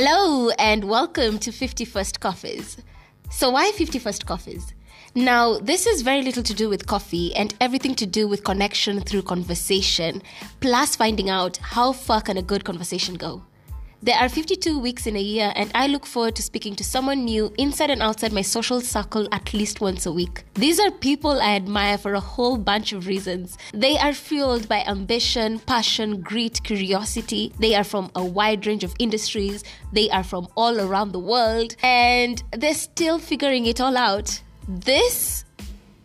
Hello and welcome to 51st Coffees. So, why 51st Coffees? Now, this is very little to do with coffee and everything to do with connection through conversation, plus finding out how far can a good conversation go. There are 52 weeks in a year, and I look forward to speaking to someone new inside and outside my social circle at least once a week. These are people I admire for a whole bunch of reasons. They are fueled by ambition, passion, grit, curiosity. They are from a wide range of industries. They are from all around the world, and they're still figuring it all out. This,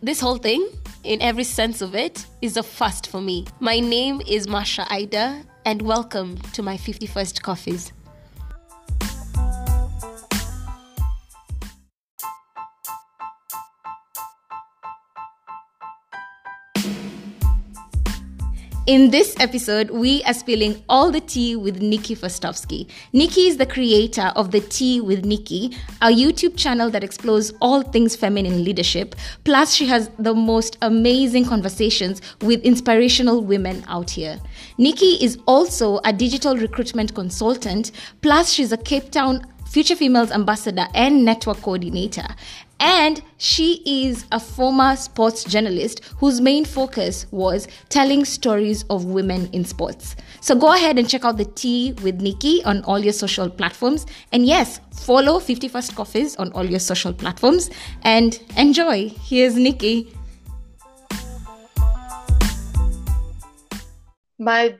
this whole thing, in every sense of it, is a first for me. My name is Masha Ida, and welcome to my 51st Coffees. In this episode, we are spilling all the tea with Nikki Fostovsky. Nikki is the creator of The Tea with Nikki, a YouTube channel that explores all things feminine leadership. Plus, she has the most amazing conversations with inspirational women out here. Nikki is also a digital recruitment consultant, plus, she's a Cape Town Future Females Ambassador and Network Coordinator. And she is a former sports journalist whose main focus was telling stories of women in sports. So go ahead and check out the tea with Nikki on all your social platforms. And yes, follow 51st Coffees on all your social platforms and enjoy. Here's Nikki. My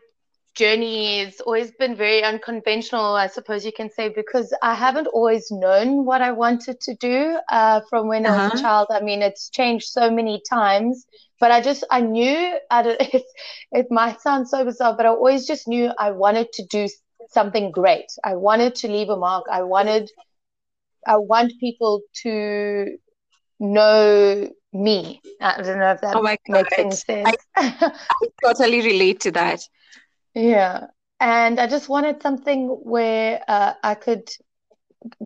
journey has always been very unconventional, I suppose you can say, because I haven't always known what I wanted to do uh, from when uh-huh. I was a uh-huh. child. I mean, it's changed so many times, but I just, I knew, I don't, it, it might sound so bizarre, but I always just knew I wanted to do something great. I wanted to leave a mark. I wanted, I want people to know me. I don't know if that oh makes any sense. I, I totally relate to that. Yeah. And I just wanted something where uh, I could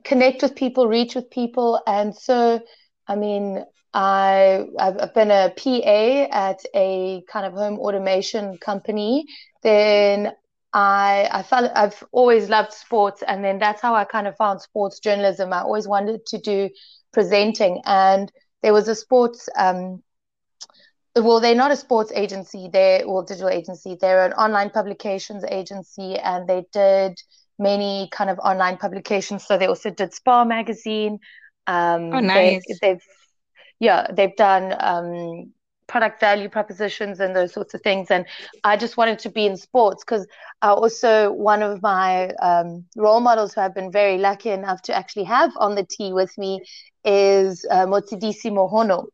connect with people, reach with people. And so, I mean, I, I've been a PA at a kind of home automation company. Then I, I felt I've always loved sports. And then that's how I kind of found sports journalism. I always wanted to do presenting. And there was a sports um, well they're not a sports agency they're well digital agency they're an online publications agency and they did many kind of online publications. So they also did spa magazine um oh, nice. they, have yeah they've done um product value propositions and those sorts of things. And i just wanted to be in sports because also one of my um, role models who i've been very lucky enough to actually have on the tea with me is uh, motsidisi mohono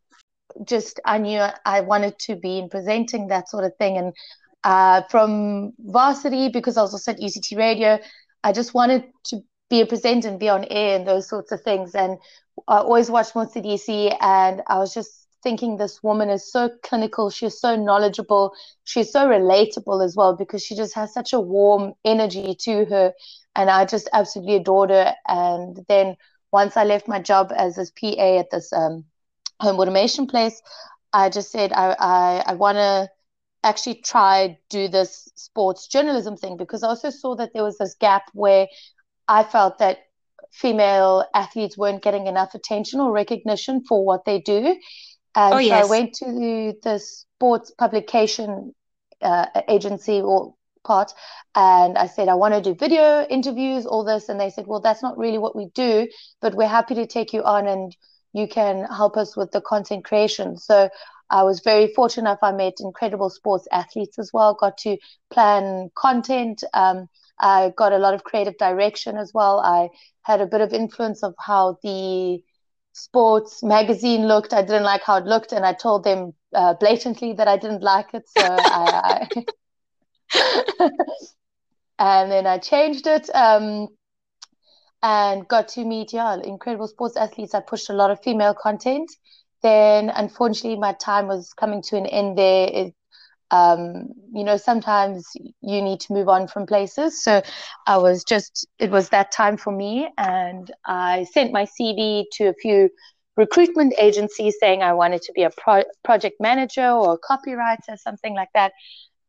just I knew I wanted to be in presenting that sort of thing. And uh, from varsity, because I was also at UCT Radio, I just wanted to be a presenter and be on air and those sorts of things. And I always watched Motsidisi, and I was just thinking this woman is so clinical. She's so knowledgeable. She's so relatable as well because she just has such a warm energy to her. And I just absolutely adored her. And then once I left my job as this PA at this um, home automation place, I just said I I, I want to actually try do this sports journalism thing because I also saw that there was this gap where I felt that female athletes weren't getting enough attention or recognition for what they do. And oh, yes. so I went to the sports publication uh, agency or part and I said, I want to do video interviews, all this. And they said, well, that's not really what we do, but we're happy to take you on and you can help us with the content creation. So I was very fortunate enough. I met incredible sports athletes as well, got to plan content. Um, I got a lot of creative direction as well. I had a bit of influence of how the sports magazine looked. I didn't like how it looked, and I told them uh, blatantly that I didn't like it. So I, I and then I changed it. Um, and got to meet yeah incredible sports athletes. I pushed a lot of female content. Then unfortunately my time was coming to an end there. It, um, you know, sometimes you need to move on from places. So I was just, it was that time for me. And I sent my CV to a few recruitment agencies saying I wanted to be a pro- project manager or a copywriter, something like that.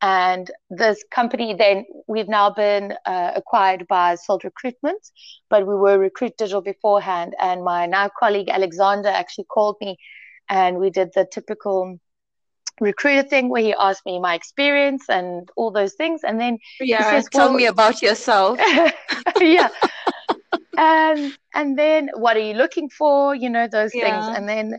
And this company, then we've now been uh, acquired by Salt Recruitment, but we were Recruit Digital beforehand. And my now colleague Alexander actually called me, and we did the typical recruiter thing where he asked me my experience and all those things. And then yeah, says, tell well, me about yourself. yeah. and and then what are you looking for? You know, those Yeah. things. And then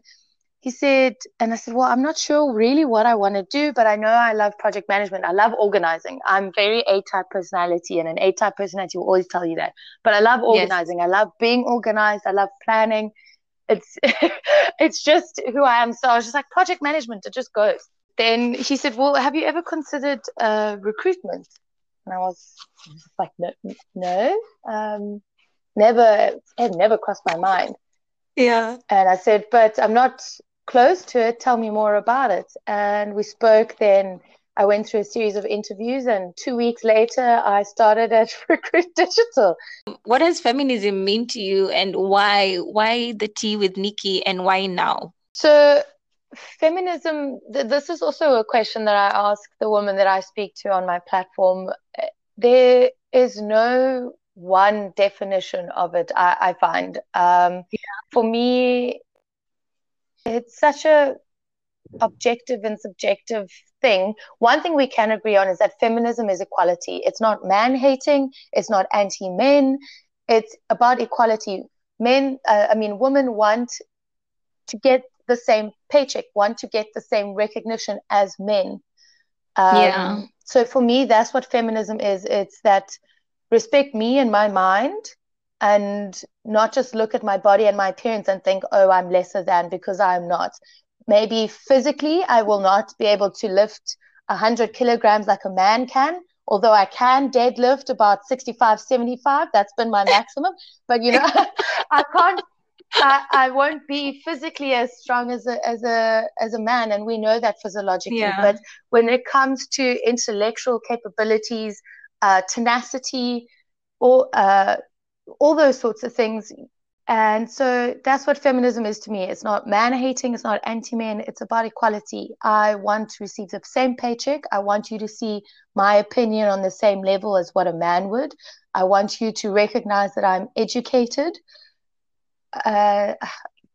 he said, and I said, Well, I'm not sure really what I want to do, but I know I love project management. I love organizing. I'm very A type personality, and an A type personality will always tell you that. But I love organizing. I love being organized. I love planning. It's it's just who I am. So I was just like project management. It just goes. Then he said, "Well, have you ever considered uh, recruitment?" And I was, I was just like, "No, no, um, never. It had never crossed my mind." Yeah. And I said, but I'm not close to it. Tell me more about it. And we spoke. Then I went through a series of interviews, and two weeks later, I started at Recruit Digital. What does feminism mean to you and why why the tea with Nikki and why now? So, feminism, th- this is also a question that I ask the women that I speak to on my platform. There is no one definition of it, I, I find. Um, For me, it's such a objective and subjective thing. One thing we can agree on is that feminism is equality. It's not man hating, it's not anti men, it's about equality. Men, uh, I mean, women want to get the same paycheck, want to get the same recognition as men. Um, Yeah. So for me, that's what feminism is. It's that respect me and my mind and not just look at my body and my appearance and think, oh, I'm lesser than because I'm not. Maybe physically, I will not be able to lift 100 kilograms like a man can, although I can deadlift about 65, 75. That's been my maximum. But, you know, I can't. I, I won't be physically as strong as a as a as a man, and we know that physiologically. Yeah. But when it comes to intellectual capabilities, uh, tenacity, or uh, all those sorts of things. And so that's what feminism is to me. It's not man hating, it's not anti men, it's about equality. I want to receive the same paycheck. I want you to see my opinion on the same level as what a man would. I want you to recognize that I'm educated. Uh,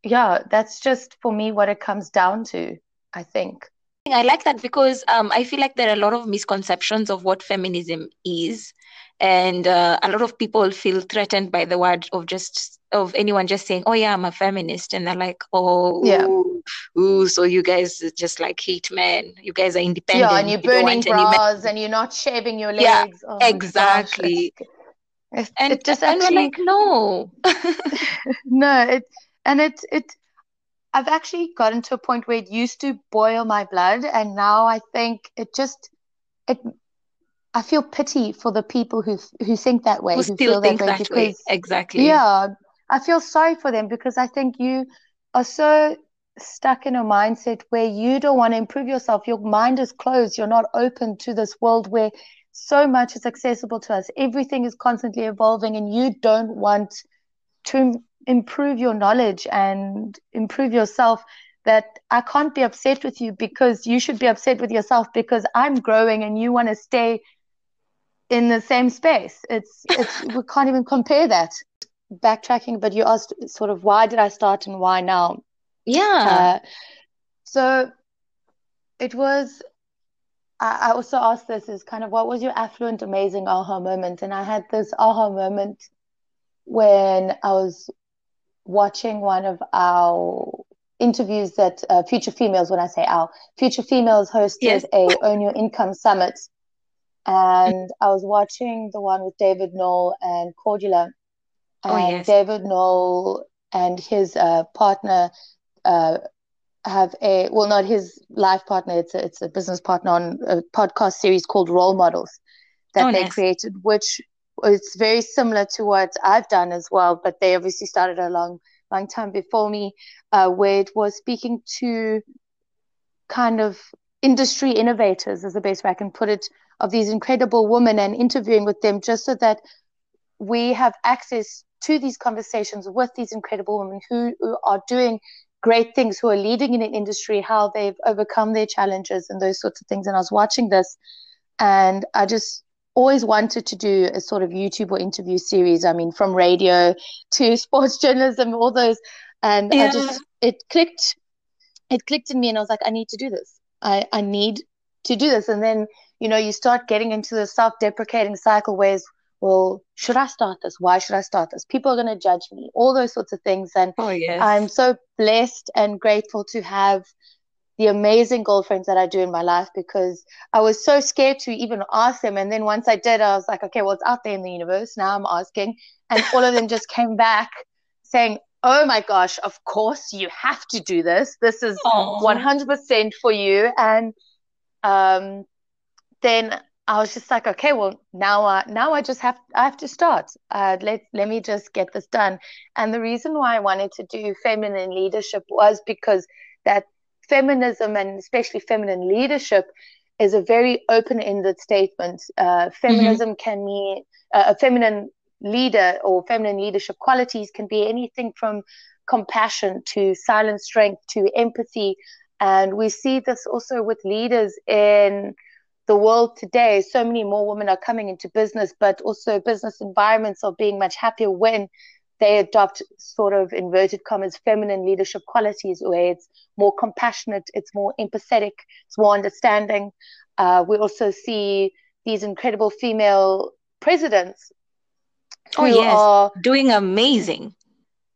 yeah, that's just for me what it comes down to, I think. I like that because um, I feel like there are a lot of misconceptions of what feminism is, and uh, a lot of people feel threatened by the word of just of anyone just saying, "Oh yeah, I'm a feminist," and they're like, "Oh, Yeah. ooh, ooh, so you guys just like hate men. You guys are independent. Yeah, and you're burning men." bras and you're not shaving your Yeah, legs. Oh my gosh, exactly. it's- it's- And it just and we're actually like, no. no, it and it it I've actually gotten to a point where it used to boil my blood, and now I think it just it I feel pity for the people who who think that way, Who who still feel that think way that way? Exactly. yeah, I feel sorry for them because I think you are so stuck in a mindset where you don't want to improve yourself. Your mind is closed. You're not open to this world where so much is accessible to us. Everything is constantly evolving, and you don't want to improve your knowledge and improve yourself. That I can't be upset with you because you should be upset with yourself because I'm growing and you want to stay in the same space. It's it's we can't even compare that. Backtracking, but you asked sort of why did I start and why now? Yeah. Uh, so it was. I, I also asked this is kind of what was your affluent, amazing aha moment? And I had this aha moment when I was watching one of our interviews that uh, Future Females, when I say our, Future Females hosted Yes. a Own Your Income Summit. And I was watching the one with David Knoll and Cordula. Oh, And yes. David Knoll and his uh, partner uh, have a, well, not his life partner, it's a, it's a business partner on a podcast series called Role Models that Oh, they nice. created, which it's very similar to what I've done as well, but they obviously started a long, long time before me, uh, where it was speaking to kind of industry innovators, is the best way I can put it, of these incredible women and interviewing with them just so that we have access to these conversations with these incredible women who, who are doing great things, who are leading in an industry, how they've overcome their challenges and those sorts of things. And I was watching this And I just always wanted to do a sort of YouTube or interview series. I mean, from radio to sports journalism, all those. And yeah. I just, it clicked, it clicked in me. And I was like, I need to do this. I, I need to do this. And then, you know, you start getting into the self deprecating cycle where well, should I start this? Why should I start this? People are going to judge me, all those sorts of things. And oh, yes. I'm so blessed and grateful to have the amazing girlfriends that I do in my life because I was so scared to even ask them. And then once I did, I was like, okay, well, it's out there in the universe. Now I'm asking. And all of them just came back saying, oh my gosh, of course you have to do this. This is Aww. 100% for you. And um, then I was just like, okay, well now, I now I just have I have to start. Uh, let let me just get this done. And the reason why I wanted to do feminine leadership was because that feminism and especially feminine leadership is a very open-ended statement. Uh, feminism mm-hmm. can mean uh, a feminine leader or feminine leadership qualities can be anything from compassion to silent strength to empathy, and we see this also with leaders in the world today, so many more women are coming into business, but also business environments are being much happier when they adopt sort of inverted commas feminine leadership qualities where it's more compassionate, it's more empathetic, it's more understanding. Uh, we also see these incredible female presidents oh, yes. are doing amazing.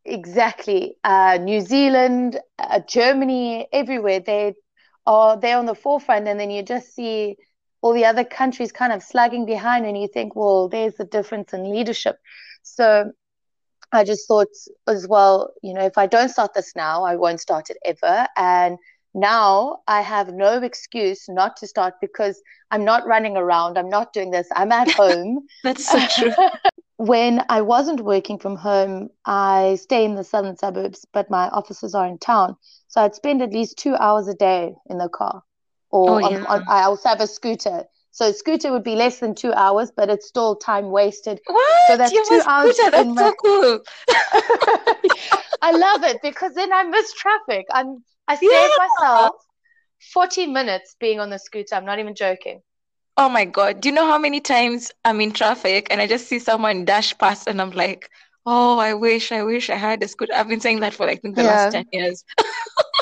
Exactly. Uh, New Zealand, uh, Germany, everywhere. They are they're on the forefront, and then you just see all the other countries kind of slugging behind and you think well there's the difference in leadership so i just thought as well you know if i don't start this now i won't start it ever. And now i have no excuse not to start because i'm not running around. I'm not doing this. I'm at home. That's so true. When i wasn't working from home i stay in the southern suburbs but my offices are in town. So i'd spend at least two hours a day in the car or oh, yeah. on, on, I also have a scooter. So scooter would be less than two hours, but it's still time wasted. What? So that's you two hours. Scooter? That's my... so cool. I love it because then I miss traffic. I'm I save yeah. myself 40 minutes being on the scooter. I'm not even joking. Oh my god. Do you know how many times I'm in traffic and I just see someone dash past and I'm like, oh, I wish, I wish I had a scooter. I've been saying that for like the yeah. last 10 years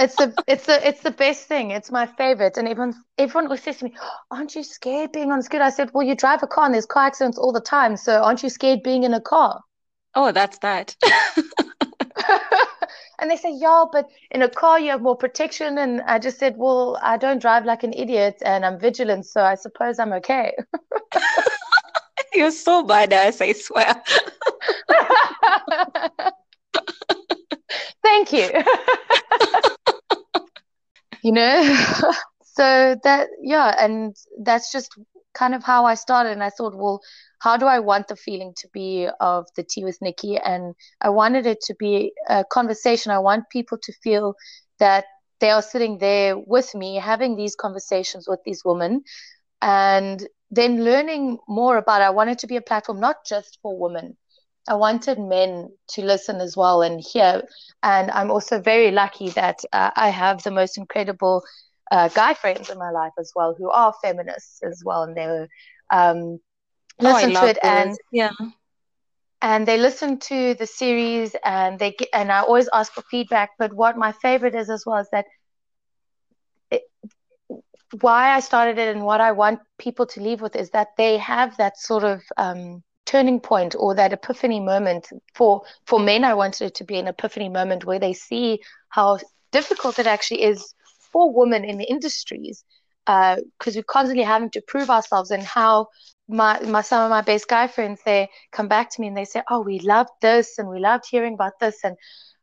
it's the it's the it's the best thing. It's my favorite. And everyone everyone always says to me, "Aren't you scared being on a scooter?" I said, "Well, you drive a car and there's car accidents all the time. So aren't you scared being in a car?" Oh, that's that. and they say, "Yeah, but in a car you have more protection." And I just said, "Well, I don't drive like an idiot, and I'm vigilant, so I suppose I'm okay." You're so badass, I swear. Thank you. You know so that yeah and that's just kind of how i started and i thought well how do i want the feeling to be of the tea with nikki? And i wanted it to be a conversation. I want people to feel that they are sitting there with me having these conversations with these women and then learning more about i wanted to be a platform not just for women I wanted men to listen as well and hear. And I'm also very lucky that uh, I have the most incredible uh, guy friends in my life as well who are feminists as well. And they um, listen oh, to it and yeah. And they listen to the series and they get, and I always ask for feedback. But what my favorite is as well is that it, why I started it and what I want people to leave with is that they have that sort of um, turning point or that epiphany moment for for men i wanted it to be an epiphany moment where they see how difficult it actually is for women in the industries because uh, we're constantly having to prove ourselves and how my, my some of my best guy friends they come back to me and they say oh we loved this and we loved hearing about this. And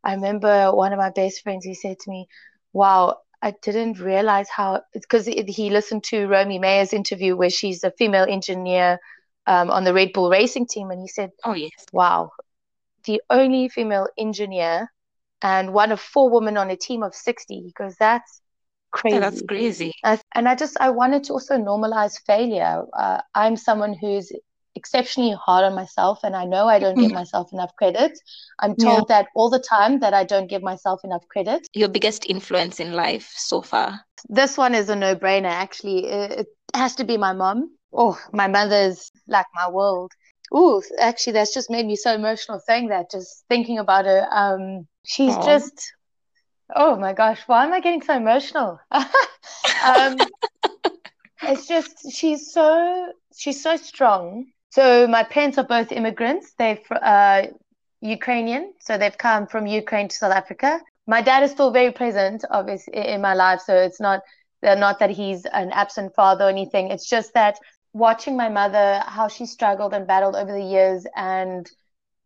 i remember one of my best friends he said to me wow I didn't realize how because he listened to Romy Mayer's interview where she's a female engineer um, on the Red Bull racing team, and he said, "Oh yes, wow, the only female engineer and one of four women on a team of sixty. He goes, that's crazy. Yeah, that's crazy. And I just I wanted to also normalize failure. Uh, I'm someone who's exceptionally hard on myself and I know I don't give myself enough credit. I'm told yeah. that all the time that I don't give myself enough credit. Your biggest influence in life so far? This one is a no-brainer actually. It has to be my mom oh, my mother's like my world. Oh, actually, that's just made me so emotional saying that. Just thinking about her. Um, she's Aww. just. Oh my gosh, why am I getting so emotional? um, it's just she's so she's so strong. So my parents are both immigrants. They're uh, Ukrainian, so they've come from Ukraine to South Africa. My dad is still very present, obviously, in my life. So it's not not that he's an absent father or anything. It's just that watching my mother, how she struggled and battled over the years, and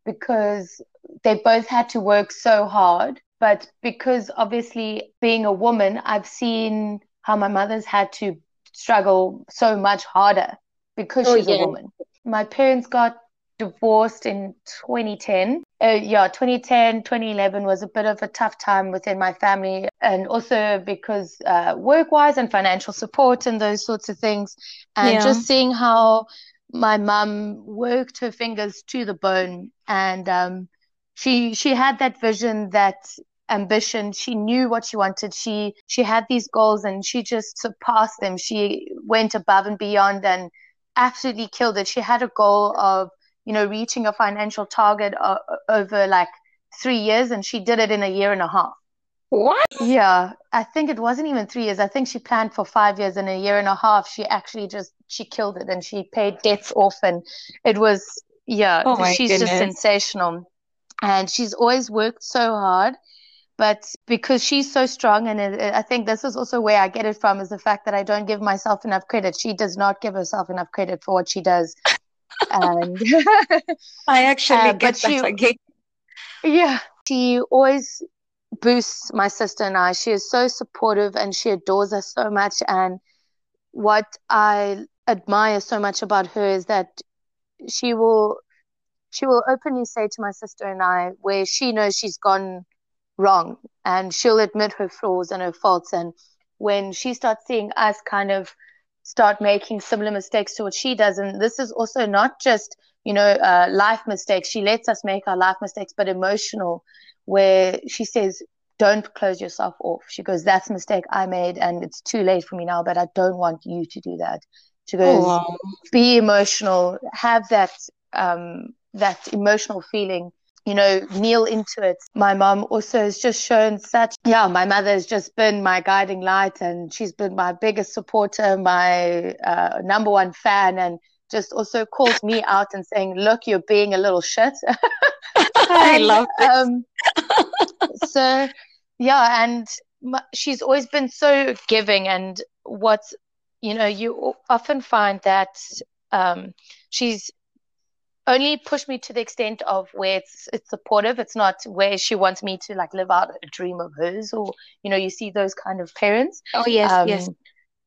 because they both had to work so hard, but because obviously being a woman, I've seen how my mother's had to struggle so much harder because oh, she's yeah. a woman. My parents got divorced in 2010. Uh, yeah, 2010, 2011 was a bit of a tough time within my family, and also because uh, work wise and financial support and those sorts of things. And yeah. just seeing how my mum worked her fingers to the bone and um, she she had that vision that ambition she knew what she wanted she she had these goals and she just surpassed them she went above and beyond and absolutely killed it she had a goal of you know, reaching a financial target uh, over like three years, and she did it in a year and a half. What? Yeah, I think it wasn't even three years. I think she planned for five years, and a year and a half, she actually just she killed it, and she paid debts off, and it was yeah, oh she's goodness. just sensational, and she's always worked so hard. But because she's so strong, and it, it, I think this is also where I get it from, is the fact that I don't give myself enough credit. She does not give herself enough credit for what she does and I actually uh, get that again. Yeah, she always boosts my sister and I. She is so supportive and she adores us so much. And what I admire so much about her is that she will she will openly say to my sister and I where she knows she's gone wrong and she'll admit her flaws and her faults and when she starts seeing us kind of start making similar mistakes to what she does. And this is also not just, you know, uh, life mistakes. She lets us make our life mistakes, but emotional, where she says, don't close yourself off. She goes, that's a mistake I made and it's too late for me now, but I don't want you to do that. She goes, oh, wow. be emotional, have that, um, that emotional feeling you know, kneel into it. My mom also has just shown such, yeah, my mother has just been my guiding light and she's been my biggest supporter, my uh, number one fan, and just also calls me out and saying, look, you're being a little shit. I love it. Um, so, yeah, and my, she's always been so giving. And what's, you know, you often find that um, she's only push me to the extent of where it's it's supportive. It's not where she wants me to like live out a dream of hers, or you know, you see those kind of parents. Oh yes, um, yes.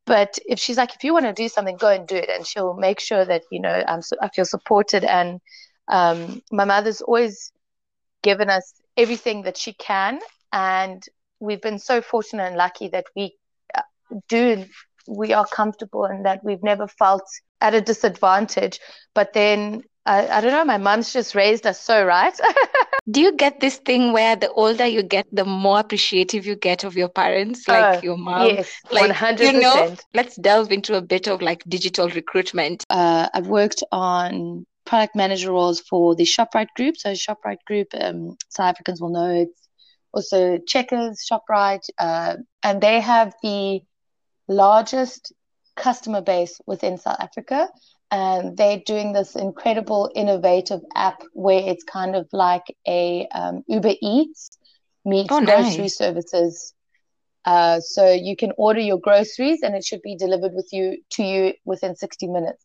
But if she's like, if you want to do something, go and do it, and she'll make sure that you know I'm I feel supported. And um, my mother's always given us everything that she can, and we've been so fortunate and lucky that we uh, do we are comfortable and that we've never felt at a disadvantage. But then I, I don't know, my mom's just raised us so right. Do you get this thing where the older you get, the more appreciative you get of your parents, like uh, your mom? Yes, like, 100%. You know, let's delve into a bit of like digital recruitment. Uh, I've worked on product manager roles for the ShopRite group. So ShopRite group, um, South Africans will know it's also Checkers, ShopRite, uh, and they have the largest customer base within South Africa and they're doing this incredible innovative app where it's kind of like a um, Uber Eats meets oh, grocery nice. services. Uh, so you can order your groceries and it should be delivered with you to you within 60 minutes.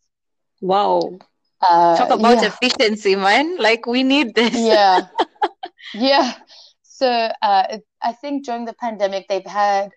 Wow. Uh, Talk about yeah. efficiency, man. Like we need this. yeah. Yeah. So uh, I think during the pandemic, they've had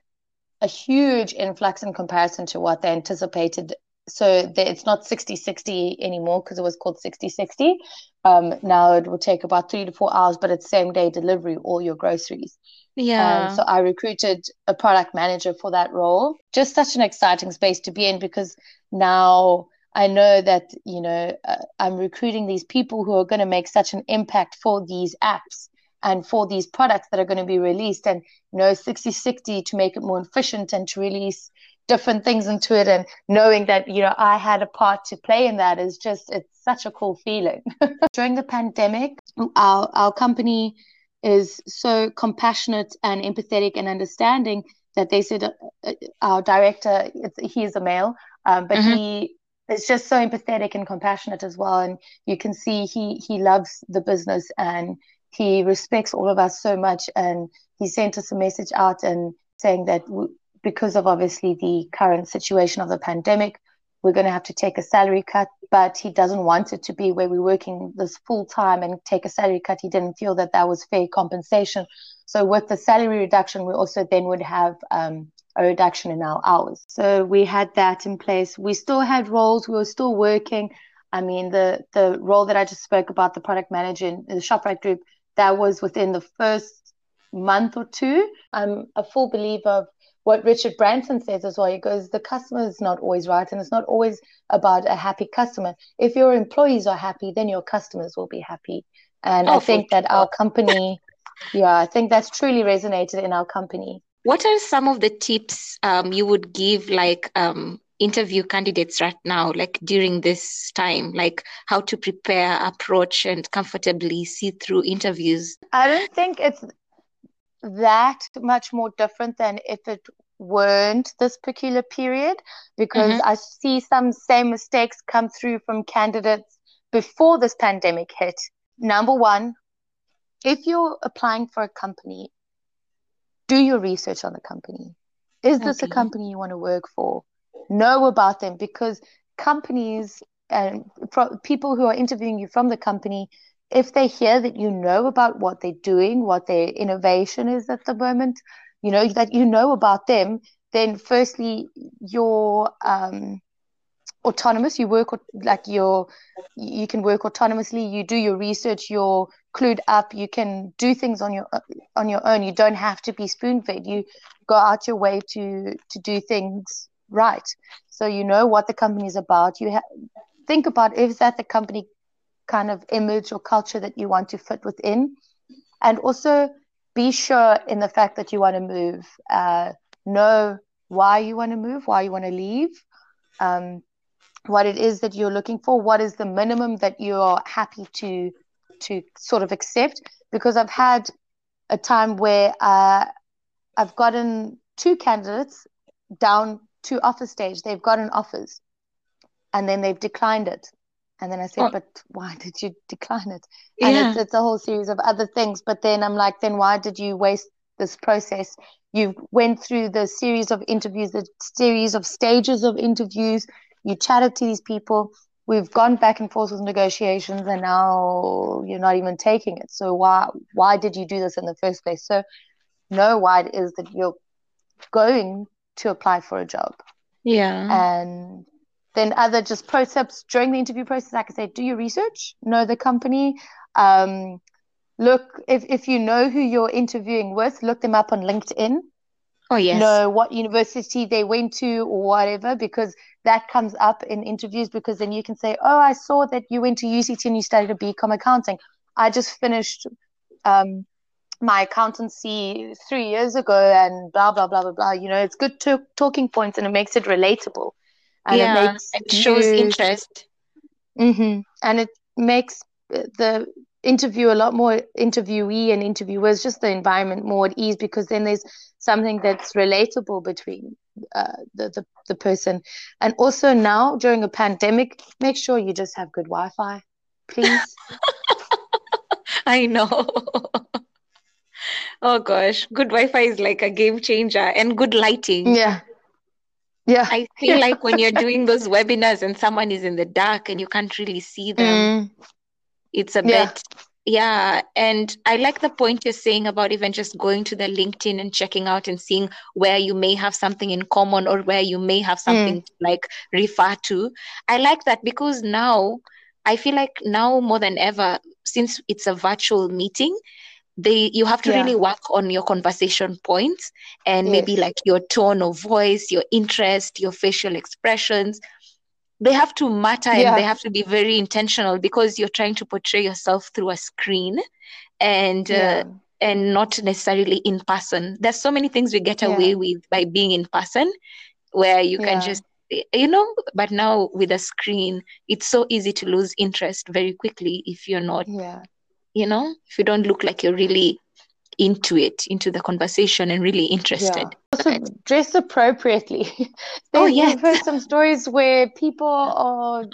a huge influx in comparison to what they anticipated. So it's not 60 60 anymore because it was called 60 60 um, now it will take about three to four hours but it's same day delivery all your groceries. Yeah. so i recruited a product manager for that role. Just such an exciting space to be in because now i know that you know uh, i'm recruiting these people who are going to make such an impact for these apps and for these products that are going to be released and you know 60 60 to make it more efficient and to release different things into it and knowing that you know i had a part to play in that is just it's such a cool feeling during the pandemic our our company is so compassionate and empathetic and understanding that they said uh, uh our director he is a male um, but mm-hmm. he is just so empathetic and compassionate as well and you can see he he loves the business and he respects all of us so much and he sent us a message out and saying that because of obviously the current situation of the pandemic, we're going to have to take a salary cut. But he doesn't want it to be where we're working this full time and take a salary cut. He didn't feel that that was fair compensation. So with the salary reduction, we also then would have um, a reduction in our hours. So we had that in place. We still had roles. We were still working. I mean, the the role that I just spoke about, the product manager in the Shoprite Group, that was within the first month or two. I'm a full believer of what Richard Branson says as well. He goes, the customer is not always right, and it's not always about a happy customer. If your employees are happy, then your customers will be happy. And oh, I think that our company, yeah, I think that's truly resonated in our company. What are some of the tips um, you would give, like um, interview candidates right now, like during this time, like how to prepare, approach, and comfortably see through interviews? I don't think it's that much more different than if it weren't this peculiar period because mm-hmm. I see some same mistakes come through from candidates before this pandemic hit. Number one, if you're applying for a company, do your research on the company. Is this okay. a company you want to work for? Know about them because companies and people who are interviewing you from the company if they hear that you know about what they're doing, what their innovation is at the moment, you know, that you know about them, then firstly, you're um, autonomous. You work like you're, you can work autonomously. You do your research. You're clued up. You can do things on your on your own. You don't have to be spoon fed. You go out your way to to do things right. So you know what the company is about. You ha- think about is that the company kind of image or culture that you want to fit within. And also be sure in the fact that you want to move. Uh, know why you want to move, why you want to leave, um, what it is that you're looking for, what is the minimum that you're happy to to sort of accept. Because I've had a time where uh, I've gotten two candidates down to offer stage. They've gotten offers, and then they've declined it. And then I said, oh. but why did you decline it? And yeah. it's, it's a whole series of other things. But then I'm like, then why did you waste this process? You went through the series of interviews, the series of stages of interviews. You chatted to these people. We've gone back and forth with negotiations, and now you're not even taking it. So why why did you do this in the first place? So know why it is that you're going to apply for a job. Yeah. And then other just pro tips during the interview process, like I say, do your research, know the company. Um, look, if, if you know who you're interviewing with, look them up on LinkedIn. Oh, yes. Know what university they went to or whatever, because that comes up in interviews. Because then you can say, Oh, I saw that you went to UCT and you studied a BCom accounting. I just finished um, my accountancy three years ago and blah, blah, blah, blah, blah. You know, it's good to- talking points and it makes it relatable. And yeah, it makes it shows you, interest. Mm-hmm, and it makes the interview a lot more interviewee and interviewers just the environment more at ease because then there's something that's relatable between uh, the, the the person. And also now during a pandemic make sure you just have good wi-fi please. I know oh gosh good wi-fi is like a game changer and good lighting yeah yeah. I feel like when you're doing those webinars and someone is in the dark and you can't really see them, mm. it's a yeah. bit yeah, and I like the point you're saying about even just going to the LinkedIn and checking out and seeing where you may have something in common or where you may have something mm. to like refer to. I like that because now I feel like now more than ever, since it's a virtual meeting, they you have to yeah. really work on your conversation points and yes. maybe like your tone of voice your interest your facial expressions they have to matter yeah. and they have to be very intentional because you're trying to portray yourself through a screen and uh, yeah. uh, and not necessarily in person there's so many things we get away with by being in person where you can just you know but now with a screen it's so easy to lose interest very quickly if you're not Yeah. You know if you don't look like you're really into it into the conversation and really interested Also, dress appropriately. Oh, There's- yes. I've heard some stories where people are,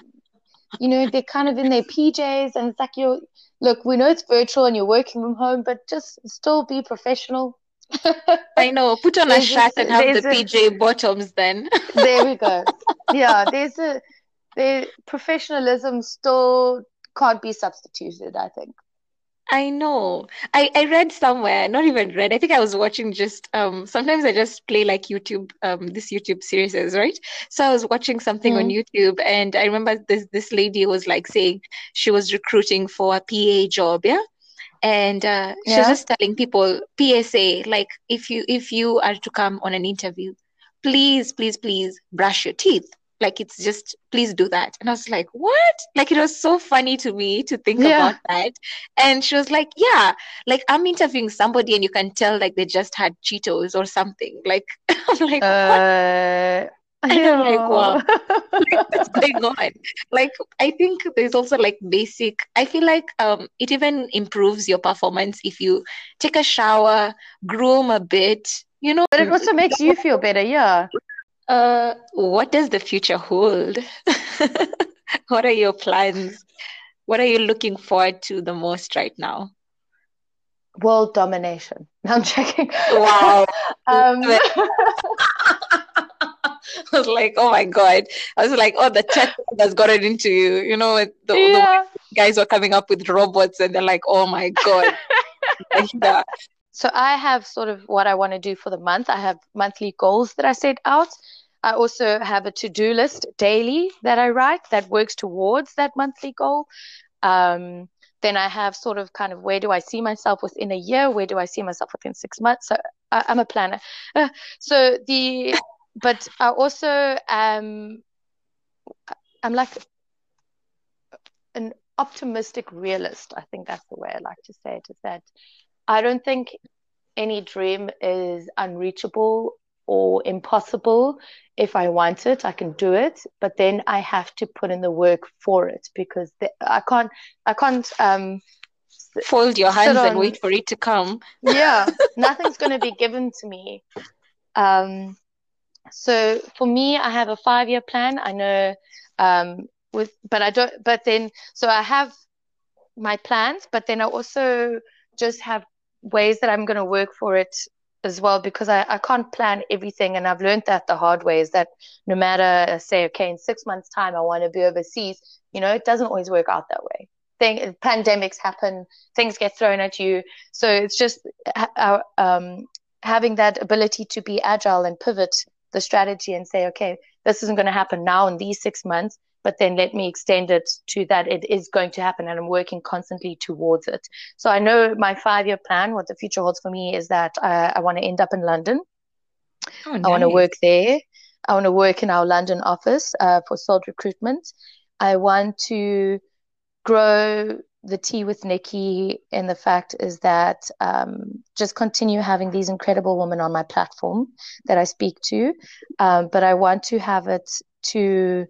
you know, they're kind of in their PJs, and it's like you're, look, we know it's virtual and you're working from home, but just still be professional. i know put on a shirt and have the a- pj bottoms then There we go. Yeah, there's a, there, professionalism still can't be substituted, I think. I know. I, I read somewhere, not even read. I think I was watching just um sometimes I just play like YouTube um this YouTube series, right? So I was watching something on YouTube and I remember this this lady was like saying she was recruiting for a PA job, yeah? And uh she was Yeah. just telling people PSA, like if you if you are to come on an interview, please, please, please brush your teeth. Like it's just please do that. And I was like, what? Like it was so funny to me to think Yeah. about that. And she was like, Yeah, like I'm interviewing somebody and you can tell like they just had Cheetos or something. Like I'm like, what Uh, And I'm like, wow. yeah. what's going on? Like I think there's also like basic I feel like um it even improves your performance if you take a shower, groom a bit, you know. But it also makes you feel better, yeah. Uh what does the future hold? What are your plans? What are you looking forward to the most right now? World domination. I'm checking. Wow. Um, I was like, oh my God. I was like, oh, the tech has gotten into you. You know, the, the guys were coming up with robots and they're like, oh my God. So I have sort of what I want to do for the month. I have monthly goals that I set out. I also have a to-do list daily that I write that works towards that monthly goal. Um, then I have sort of kind of where do I see myself within a year? Where do I see myself within six months? So I, I'm a planner. Uh, so the, but I also am, I'm like an optimistic realist. I think that's the way I like to say it. Is that I don't think any dream is unreachable or impossible. If I want it, I can do it, but then I have to put in the work for it because the, I can't. I can't. Um, Fold your hands and wait for it to come. yeah, nothing's going to be given to me. Um, so for me, I have a five-year plan. I know, um, with, but I don't. But then, so I have my plans, but then I also just have ways that I'm going to work for it as well because I, I can't plan everything. And I've learned that the hard way is that no matter, uh, say, okay, in six months' time, I want to be overseas, you know, it doesn't always work out that way. Thing, pandemics happen, things get thrown at you. So it's just uh, um, having that ability to be agile and pivot the strategy and say, okay, this isn't going to happen now in these six months, but then let me extend it to that it is going to happen and I'm working constantly towards it. So I know my five year plan, what the future holds for me is that I, I want to end up in London. Oh, I want to work there. I want to work in our London office uh, for Salt recruitment. I want to grow the tea with Nikki. And the fact is that um, just continue having these incredible women on my platform that I speak to. Um, but I want to have it to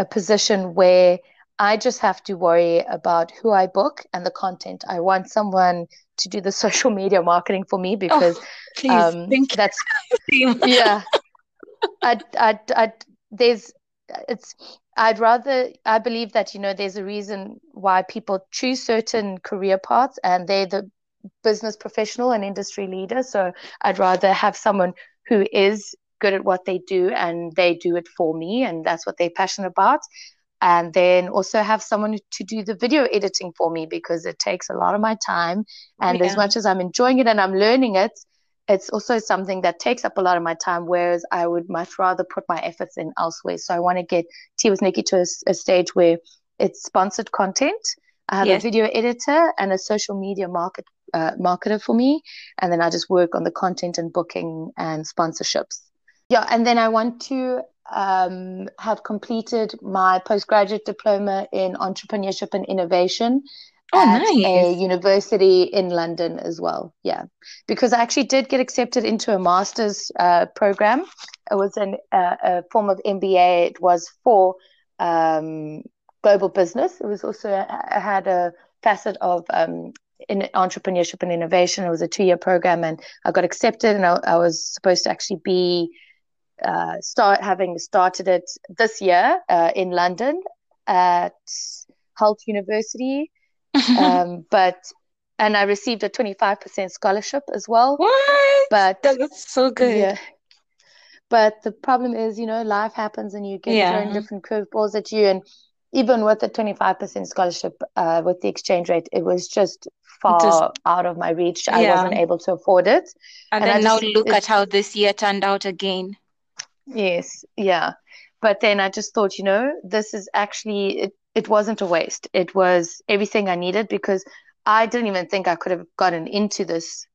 a position where I just have to worry about who I book and the content. I want someone to do the social media marketing for me because Oh, please, um, thank that's yeah. I i i there's it's i'd rather i believe that you know there's a reason why people choose certain career paths and they're the business professional and industry leader. So i'd rather have someone who is good at what they do and they do it for me and that's what they're passionate about and then also have someone to do the video editing for me because it takes a lot of my time and as much as i'm enjoying it and i'm learning it it's also something that takes up a lot of my time, whereas I would much rather put my efforts in elsewhere. So I want to get Tea with Nikki to a stage where it's sponsored content. I have Yes. a video editor and a social media market uh, marketer for me, and then I just work on the content and booking and sponsorships. Yeah, and then I want to um, have completed my postgraduate diploma in entrepreneurship and innovation. Oh, at a university in London as well. Yeah, because I actually did get accepted into a master's uh, program. It was an, uh, a form of MBA. It was for um, global business. It was also I had a facet of um, in entrepreneurship and innovation. It was a two-year program, and I got accepted, and I, I was supposed to actually be uh, start having started it this year uh, in London at Hult University um, but and I received a 25% scholarship as well. what? But That's so good. yeah, but the problem is, you know, life happens and you get thrown Yeah. different curveballs at you. And even with the 25% scholarship, uh, with the exchange rate, it was just far Just out of my reach. I wasn't able to afford it. And And I then now look at how this year turned out again. Yes, yeah. But then I just thought, you know, this is actually, it, it wasn't a waste. It was everything I needed because I didn't even think I could have gotten into this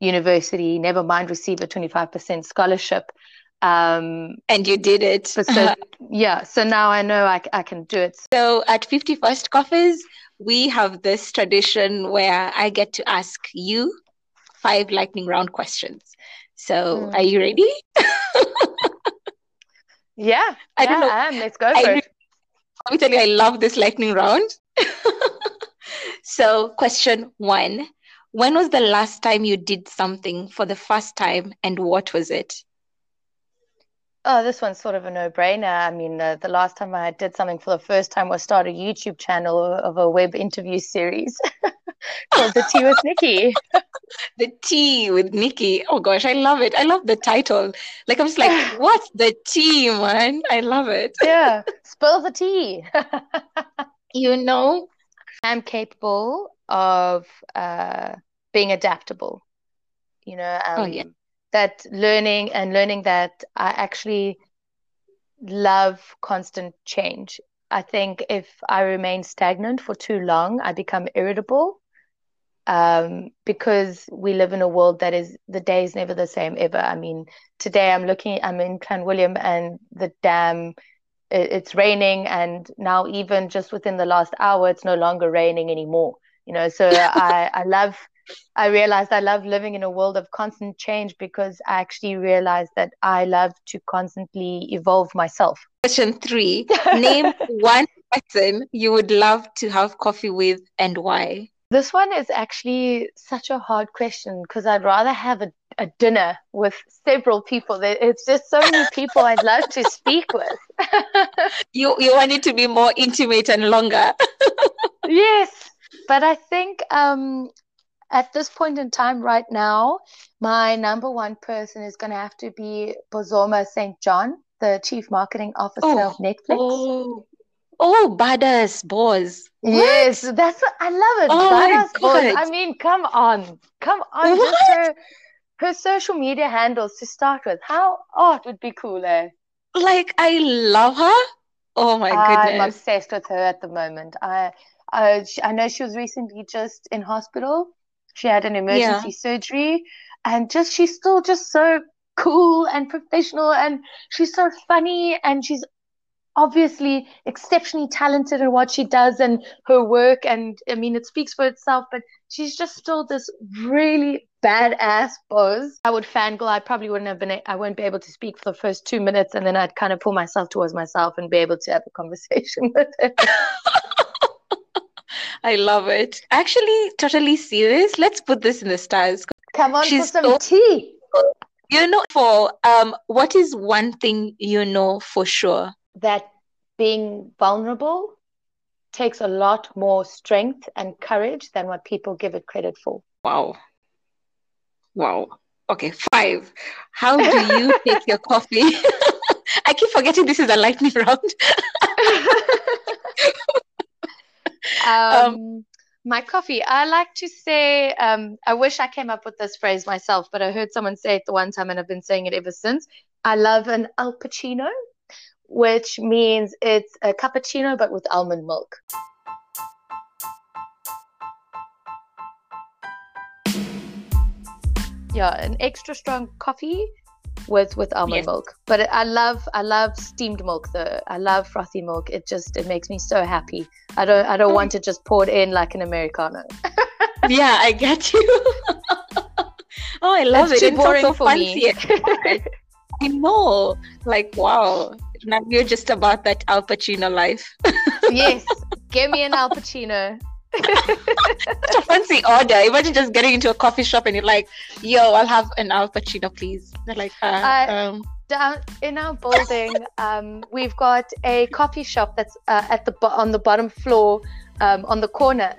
university, never mind receive a 25% scholarship. Um, And you did it. so, yeah, so now I know I, I can do it. So at 51st Coffees, we have this tradition where I get to ask you five lightning round questions. So Mm. are you ready? Yeah, I don't know. I am. Let's go I for really, it. let me tell you, I love this lightning round. So question one, when was the last time you did something for the first time and what was it? Oh, this one's sort of a no-brainer. I mean, uh, the last time I did something for the first time was start a YouTube channel of a web interview series called The Tea with Nikki. The tea with Nikki. Oh gosh, I love it. I love the title. Like I'm just like, what's the tea, man? I love it. Yeah, spill the tea. You know? I'm capable of uh, being adaptable. You know, Oh yeah. That learning and learning that I actually love constant change. I think if I remain stagnant for too long, I become irritable. Um, because we live in a world that is the day is never the same ever. I mean, today I'm looking, I'm in Clanwilliam and the dam, it, it's raining, and now even just within the last hour, it's no longer raining anymore. You know, so I I love, I realized I love living in a world of constant change because I actually realized that I love to constantly evolve myself. Question three, name one person you would love to have coffee with and why. This one is actually such a hard question because I'd rather have a, a dinner with several people. There- It's just so many people I'd love to speak with. You you want it to be more intimate and longer. Yes, but I think um, at this point in time right now, my number one person is going to have to be Bozoma St. John, the Chief Marketing Officer Oh, of Netflix. oh, oh, badass boss. Yes, that's what I love it. Oh my Badass boss. I mean, come on. Come on. What? her her social media handles to start with. How oh, it would be cool, eh? Like I love her. Oh my goodness. I'm obsessed with her at the moment. I I sh- I know she was recently just in hospital. She had an Yeah. emergency surgery, and just she's still just so cool and professional, and she's so funny, and she's obviously exceptionally talented in what she does and her work. And I mean, it speaks for itself, but she's just still this really badass boss. I would fangirl. I probably wouldn't have been, I wouldn't be able to speak for the first two minutes, and then I'd kind of pull myself towards myself and be able to have a conversation with her. I love it. Actually totally see this. Let's put this in the stars. Come on for She's some so, tea. you know, for um, what is one thing you know for sure? That being vulnerable takes a lot more strength and courage than what people give it credit for. Wow. Wow. Okay, five. How do you take your coffee? I keep forgetting this is a lightning round. Um, Um, my coffee. I like to say, um, I wish I came up with this phrase myself, but I heard someone say it the one time and I've been saying it ever since. I love an Al Pacino, which means it's a cappuccino but with almond milk. Yeah, an extra strong coffee with with almond Yes. milk. But I love I love steamed milk though. I love frothy milk. It just it makes me so happy. I don't I don't Mm. want it just poured in like an americano. yeah, I get you. oh, I love It's it. too It's boring so for fancy. me. I know. Like, wow. Now you're just about that Al Pacino life. yes, give me an Al Pacino. Such a fancy order. Imagine just getting into a coffee shop and you're like, yo, I'll have an Al Pacino, please. They're like, uh, I- um, Down in our building, um, we've got a coffee shop that's uh, at the bo- on the bottom floor, um, on the corner.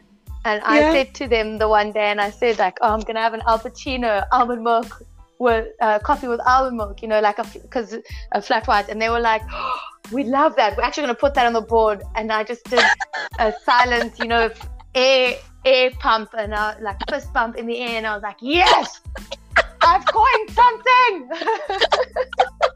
And I Yeah. said to them the one day, and I said like, "Oh, I'm gonna have an Al Pacino almond milk with uh, coffee with almond milk, you know, like a because a flat white." And they were like, oh, "We love that. We're actually gonna put that on the board." And I just did a silent, you know, air air pump and uh, like fist bump in the air, and I was like, "Yes, I've coined something."